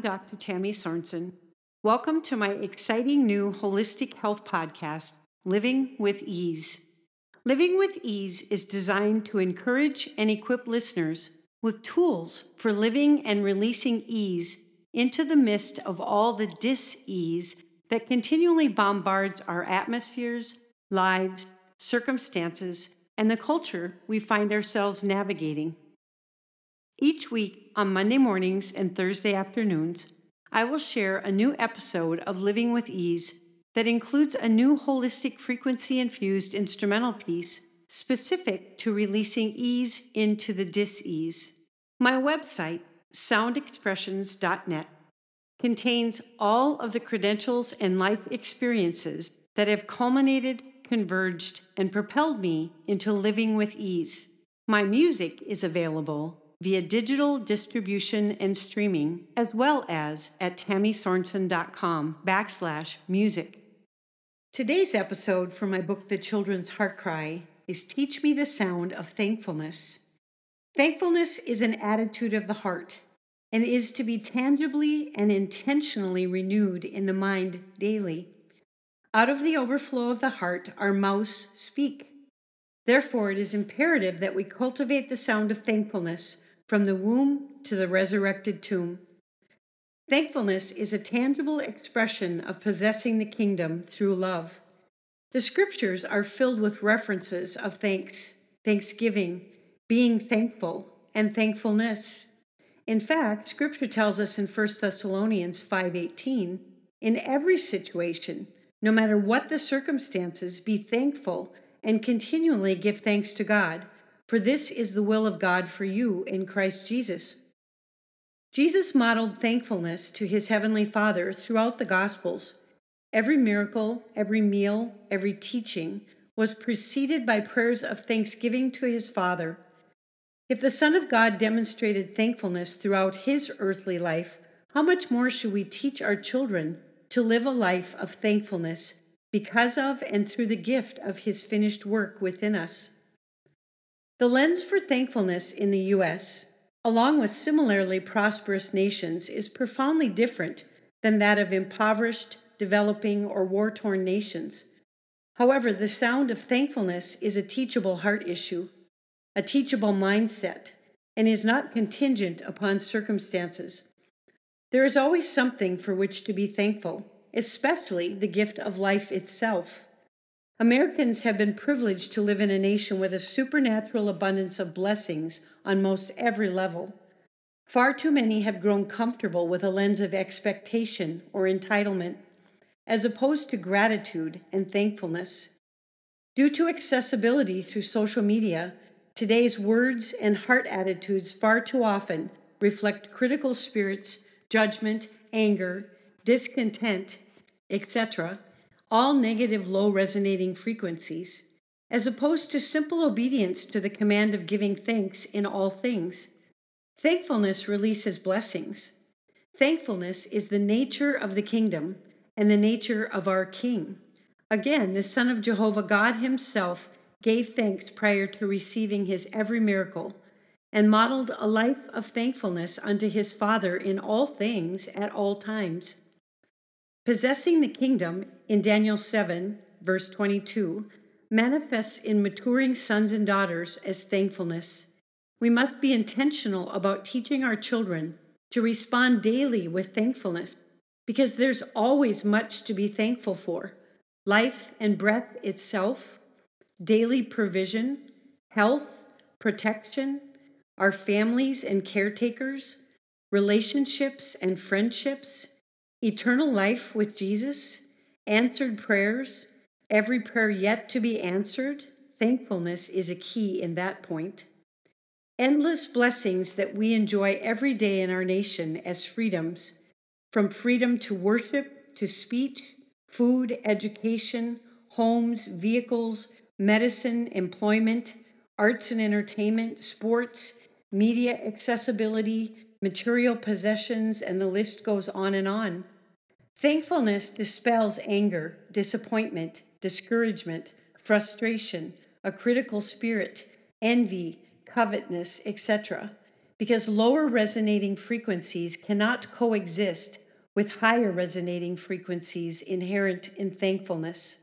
Dr. Tammy Sorensen. Welcome to my exciting new holistic health podcast, Living with Ease. Living with Ease is designed to encourage and equip listeners with tools for living and releasing ease into the midst of all the dis ease that continually bombards our atmospheres, lives, circumstances, and the culture we find ourselves navigating. Each week on Monday mornings and Thursday afternoons, I will share a new episode of Living with Ease that includes a new holistic frequency infused instrumental piece specific to releasing ease into the dis-ease. My website, soundexpressions.net, contains all of the credentials and life experiences that have culminated, converged, and propelled me into living with ease. My music is available via digital distribution and streaming, as well as at tammysorensen.com backslash music. Today's episode from my book, The Children's Heart Cry, is Teach Me the Sound of Thankfulness. Thankfulness is an attitude of the heart and is to be tangibly and intentionally renewed in the mind daily. Out of the overflow of the heart, our mouths speak. Therefore, it is imperative that we cultivate the sound of thankfulness from the womb to the resurrected tomb. Thankfulness is a tangible expression of possessing the kingdom through love. The scriptures are filled with references of thanks, thanksgiving, being thankful, and thankfulness. In fact, scripture tells us in 1 Thessalonians 5:18, in every situation, no matter what the circumstances, be thankful and continually give thanks to God, for this is the will of God for you in Christ Jesus. Jesus modeled thankfulness to his heavenly Father throughout the Gospels. Every miracle, every meal, every teaching was preceded by prayers of thanksgiving to his Father. If the Son of God demonstrated thankfulness throughout his earthly life, how much more should we teach our children to live a life of thankfulness because of and through the gift of his finished work within us? The lens for thankfulness in the U.S., along with similarly prosperous nations, is profoundly different than that of impoverished, developing, or war torn nations. However, the sound of thankfulness is a teachable heart issue a teachable mindset, and is not contingent upon circumstances. There is always something for which to be thankful, especially the gift of life itself. Americans have been privileged to live in a nation with a supernatural abundance of blessings on most every level. Far too many have grown comfortable with a lens of expectation or entitlement, as opposed to gratitude and thankfulness. Due to accessibility through social media, Today's words and heart attitudes far too often reflect critical spirits, judgment, anger, discontent, etc., all negative, low resonating frequencies, as opposed to simple obedience to the command of giving thanks in all things. Thankfulness releases blessings. Thankfulness is the nature of the kingdom and the nature of our King. Again, the Son of Jehovah God Himself gave thanks prior to receiving his every miracle, and modeled a life of thankfulness unto his Father in all things at all times. Possessing the kingdom in Daniel 7, verse 22, manifests in maturing sons and daughters as thankfulness. We must be intentional about teaching our children to respond daily with thankfulness because there's always much to be thankful for life and breath itself daily provision, health, protection, our families and caretakers, relationships and friendships, eternal life with Jesus, answered prayers, every prayer yet to be answered. Thankfulness is a key in that point. Endless blessings that we enjoy every day in our nation as freedoms, from freedom to worship, to speech, food, education, homes, vehicles, medicine, employment, arts and entertainment, sports, media accessibility, material possessions, and the list goes on and on. Thankfulness dispels anger, disappointment, discouragement, frustration, a critical spirit, envy, covetousness, etc. because lower resonating frequencies cannot coexist with higher resonating frequencies inherent in thankfulness.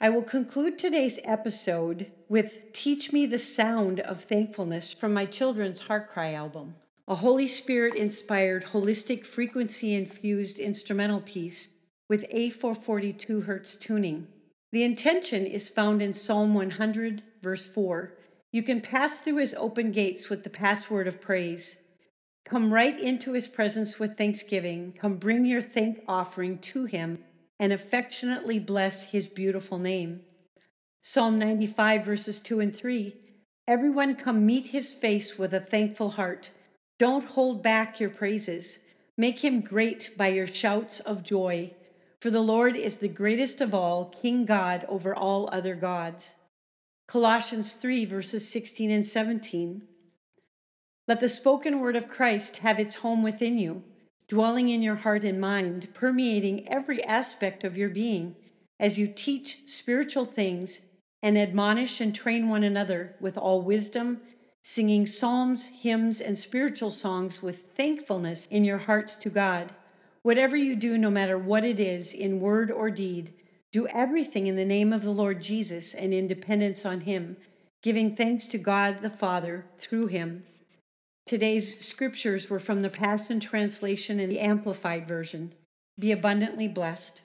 I will conclude today's episode with Teach Me the Sound of Thankfulness from my children's Heart Cry album, a Holy Spirit inspired, holistic, frequency infused instrumental piece with A442 Hz tuning. The intention is found in Psalm 100, verse 4. You can pass through his open gates with the password of praise. Come right into his presence with thanksgiving. Come bring your thank offering to him and affectionately bless his beautiful name. Psalm 95, verses 2 and 3 Everyone come meet his face with a thankful heart. Don't hold back your praises. Make him great by your shouts of joy. For the Lord is the greatest of all, King God over all other gods. Colossians 3, verses 16 and 17. Let the spoken word of Christ have its home within you, dwelling in your heart and mind, permeating every aspect of your being as you teach spiritual things and admonish and train one another with all wisdom, singing psalms, hymns, and spiritual songs with thankfulness in your hearts to God. Whatever you do, no matter what it is, in word or deed, do everything in the name of the Lord Jesus and in dependence on Him, giving thanks to God the Father through Him. Today's scriptures were from the Passion Translation and the Amplified Version. Be abundantly blessed.